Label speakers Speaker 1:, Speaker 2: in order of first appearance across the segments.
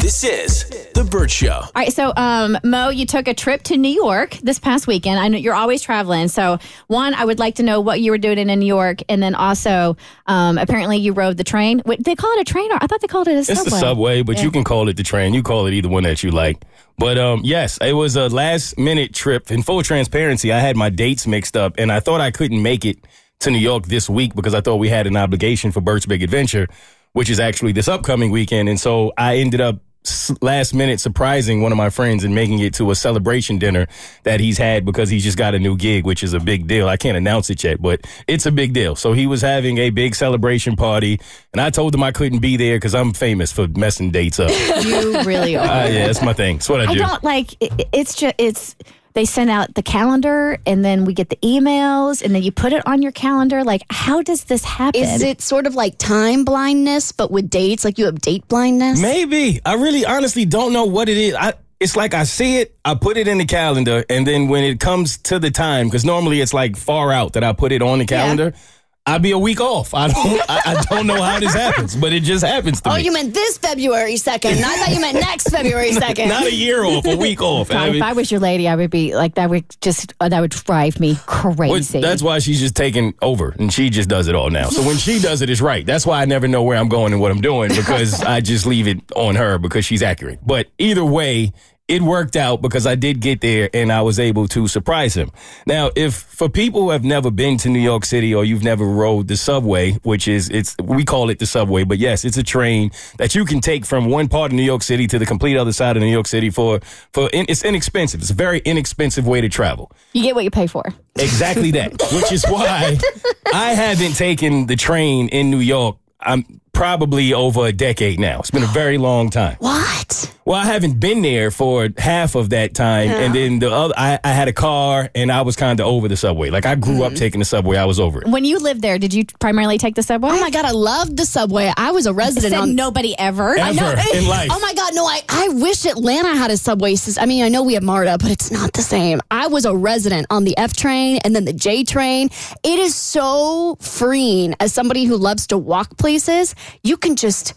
Speaker 1: This is The Bert Show.
Speaker 2: All right, so um, Mo, you took a trip to New York this past weekend. I know you're always traveling. So, one, I would like to know what you were doing in New York, and then also, um, apparently, you rode the train. Wait, they call it a train, or I thought they called it a subway.
Speaker 3: It's the subway, but
Speaker 2: Yeah.
Speaker 3: you can call it the train. You call it either one that you like. But um, yes, it was a last minute trip. In full transparency, I had my dates mixed up, and I thought I couldn't make it to New York this week because I thought we had an obligation for Bert's Big Adventure, which is actually this upcoming weekend. And so I ended up s- last minute surprising one of my friends and making it to a celebration dinner that he's had because he's just got a new gig, which is a big deal. I can't announce it yet, but it's a big deal. So he was having a big celebration party, and I told him I couldn't be there because I'm famous for messing dates up.
Speaker 2: You really are.
Speaker 3: Uh, yeah, that's my thing. That's what I
Speaker 2: I
Speaker 3: do.
Speaker 2: don't like it, it's just it's they send out the calendar and then we get the emails and then you put it on your calendar like how does this happen
Speaker 4: Is it sort of like time blindness, but with dates? Like you have date blindness?
Speaker 3: Maybe. I really honestly don't know what it is. I it's like I see it, I put it in the calendar, and then when it comes to the time, because normally it's like far out that I put it on the calendar, I'd be a week off. I don't I, I don't know how this happens, but it just happens to
Speaker 4: Oh,
Speaker 3: me.
Speaker 4: you meant this February 2nd. I thought you meant next February 2nd.
Speaker 3: Not a year off, a week off.
Speaker 2: God,
Speaker 3: I
Speaker 2: if I was your lady, I would be like that. Would just uh, that would drive me
Speaker 3: Well,
Speaker 2: crazy.
Speaker 3: that's why she's just taking over and she just does it all now. So when she does it, it's right. That's why I never know where I'm going and what I'm doing because I just leave it on her because she's accurate. But either way, it worked out because I did get there and I was able to surprise him. Now, if for people who have never been to New York City or you've never rode the subway, which is it's we call it the subway, but yes, it's a train that you can take from one part of New York City to the complete other side of New York City for for it's inexpensive. It's a very inexpensive way to travel.
Speaker 2: you get what you pay for.
Speaker 3: Exactly that, which is why I haven't taken the train in New York. I'm probably over a decade now. It's been a very long time.
Speaker 4: What?
Speaker 3: Well, I haven't been there for half of that time, and then the other, I, I had a car, and I was kind of over the subway. Like I grew up mm-hmm. taking the subway. I was over it.
Speaker 2: When you lived there, did you primarily take the subway?
Speaker 4: Oh my God, I loved the subway. I was a resident
Speaker 2: Said
Speaker 4: on.
Speaker 2: nobody ever.
Speaker 3: Ever in life.
Speaker 4: Oh my God, no, I, I wish Atlanta had a subway system. I mean, I know we have MARTA, but it's not the same. I was a resident on the F train and then the J train. It is so freeing as somebody who loves to walk places. You can just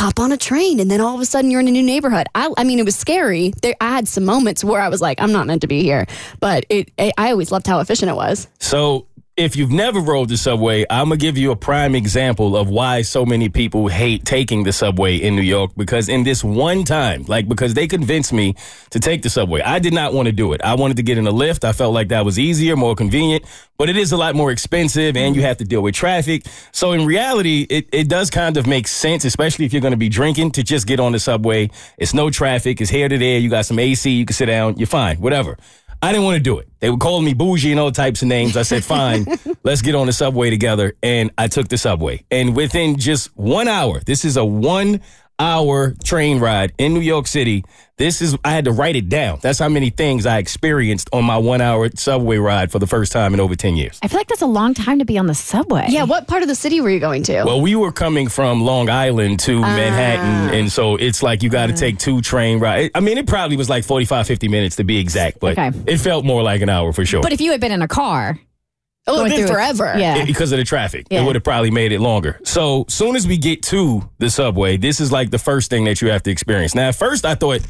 Speaker 4: pop on a train and then all of a sudden you're in a new neighborhood. I, I mean, it was scary. There, I had some moments where I was like, I'm not meant to be here, but it, I always loved how efficient it was.
Speaker 3: So if you've never rode the subway, I'm gonna give you a prime example of why so many people hate taking the subway in New York. Because in this one time, like because they convinced me to take the subway, I did not want to do it. I wanted to get in a Lyft. I felt like that was easier, more convenient, but it is a lot more expensive, and you have to deal with traffic. So in reality, it, it does kind of make sense, especially if you're gonna be drinking, to just get on the subway. It's no traffic. It's here to there. You got some AC. You can sit down. You're fine. Whatever. I didn't want to do it. They were calling me bougie and all types of names. I said, fine, let's get on the subway together. And I took the subway. And within just one hour, this is a one hour train ride in New York City. This is, I had to write it down. That's how many things I experienced on my one hour subway ride for the first time in over 10 years.
Speaker 2: I feel like that's a long time to be on the subway.
Speaker 4: Yeah, what part of the city were you going to?
Speaker 3: Well, we were coming from Long Island to ah. Manhattan, and so it's like you got to ah. take two train rides. I mean, it probably was like 45, 50 minutes to be exact, but
Speaker 2: Okay.
Speaker 3: it felt more like an hour for sure.
Speaker 2: But if you had been in a car,
Speaker 4: oh,
Speaker 2: going
Speaker 4: it's been
Speaker 2: through it-
Speaker 4: forever.
Speaker 2: yeah.
Speaker 3: it- because of the traffic.
Speaker 2: Yeah.
Speaker 3: It would have probably made it longer. So soon as we get to the subway, this is like the first thing that you have to experience. Now, at first I thought,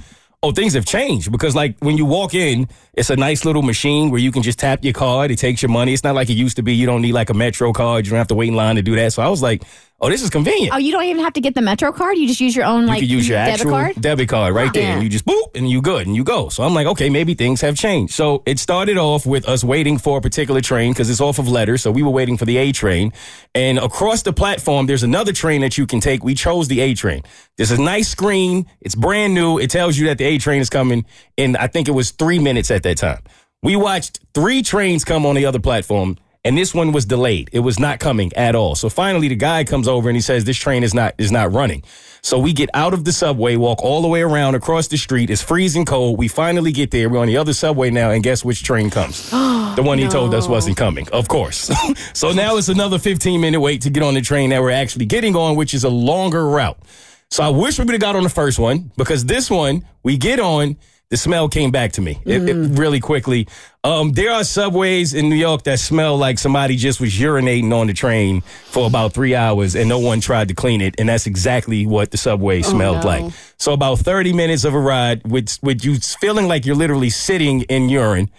Speaker 3: oh, things have changed because like when you walk in, it's a nice little machine where you can just tap your card. It takes your money. It's not like it used to be. You don't need like a Metro card. You don't have to wait in line to do that. So I was like, oh, this is convenient.
Speaker 2: Oh, you don't even have to get the Metro card. You just use your own like
Speaker 3: could use your
Speaker 2: debit
Speaker 3: actual
Speaker 2: card.
Speaker 3: debit card right there,
Speaker 4: Yeah.
Speaker 3: and you just boop, and you good, and you go. So I'm like, okay, maybe things have changed. So it started off with us waiting for a particular train because it's off of letters. So we were waiting for the A train, and across the platform, there's another train that you can take. We chose the A train. There's a nice screen. It's brand new. It tells you that the A train is coming and I think it was three minutes at that time. We watched three trains come on the other platform. And this one was delayed. It was not coming at all. So finally the guy comes over and he says this train is not is not running. So we get out of the subway, walk all the way around across the street. It's freezing cold. We finally get there. We're on the other subway now, and guess which train comes? the one he told us wasn't coming, of course. so now it's another 15 minute wait to get on the train that we're actually getting on, which is a longer route. So I wish we would have got on the first one because this one we get on. The smell came back to me it, it really quickly. Um, there are subways in New York that smell like somebody just was urinating on the train for about three hours and no one tried to clean it. And that's exactly what the subway smelled
Speaker 4: no.
Speaker 3: like. So about 30 minutes of a ride with, with you feeling like you're literally sitting in urine.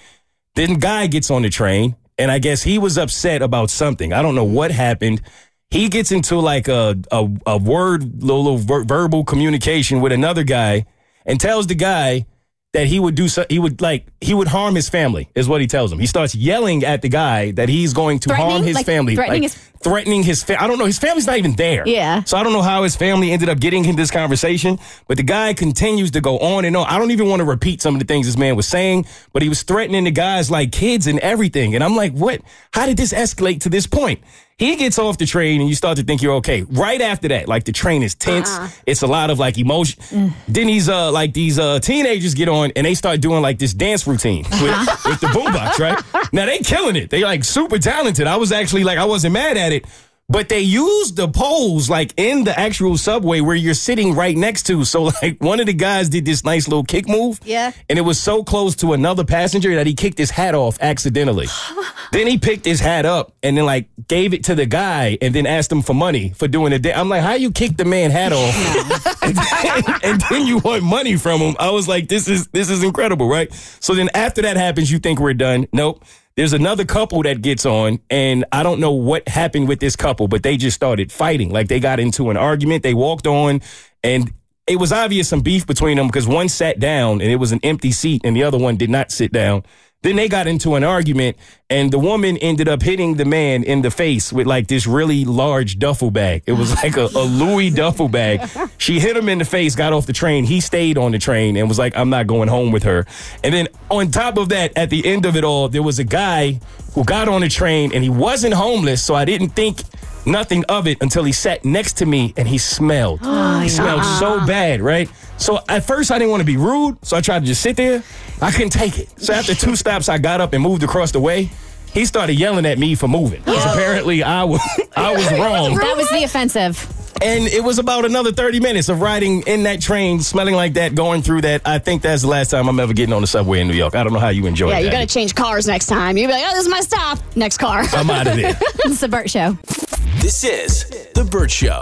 Speaker 3: Then guy gets on the train, and I guess he was upset about something. I don't know what happened. He gets into like a a, a word, little, little ver- verbal communication with another guy, and tells the guy that he would do so. He would like he would harm his family, is what he tells him. He starts yelling at the guy that he's going to harm his
Speaker 2: Like,
Speaker 3: family,
Speaker 2: threatening
Speaker 3: like,
Speaker 2: his-
Speaker 3: threatening his. Fa- I don't know. His family's not even there.
Speaker 2: Yeah.
Speaker 3: So I don't know how his family ended up getting in this conversation, but the guy continues to go on and on. I don't even want to repeat some of the things this man was saying, but he was threatening the guys like kids and everything. And I'm like, what? How did this escalate to this point? He gets off the train and you start to think you're okay. Right after that, like the train is tense. It's a lot of like emotion. Then these uh like these uh teenagers get on and they start doing like this dance routine with, with the boombox, right? Now they killing it. They like super talented. I was actually like I wasn't mad at it. But they used the poles like in the actual subway where you're sitting right next to. So like one of the guys did this nice little kick move.
Speaker 2: Yeah.
Speaker 3: And it was so close to another passenger that he kicked his hat off accidentally. then he picked his hat up and then like gave it to the guy and then asked him for money for doing it. I'm like, how you kick the man hat off and, then, and then you want money from him? I was like, this is this is incredible, right? So then after that happens, you think we're done. Nope. There's another couple that gets on, and I don't know what happened with this couple, but they just started fighting. Like they got into an argument. They walked on, and it was obvious some beef between them because one sat down and it was an empty seat, and the other one did not sit down. Then they got into an argument, and the woman ended up hitting the man in the face with like this really large duffel bag. It was like a, a Louis duffel bag. She hit him in the face, got off the train. He stayed on the train and was like, I'm not going home with her. And then on top of that, at the end of it all, there was a guy who got on the train and he wasn't homeless, so I didn't think nothing of it until he sat next to me and he smelled. Ah, he smelled so bad, right? So at first I didn't want to be rude, so I tried to just sit there. I couldn't take it. So after two stops, I got up and moved across the way. He started yelling at me for moving because apparently I was I was wrong.
Speaker 2: That was the offensive.
Speaker 3: And it was about another 30 minutes of riding in that train, smelling like that, going through that. I think that's the last time I'm ever getting on the subway in New York. I don't know how you enjoy it.
Speaker 4: Yeah,
Speaker 3: that.
Speaker 4: you got to change cars next time. You'd be like, oh, this is my stop. Next car.
Speaker 3: I'm out of there.
Speaker 2: It's the Bert Show.
Speaker 1: This is The Bert Show.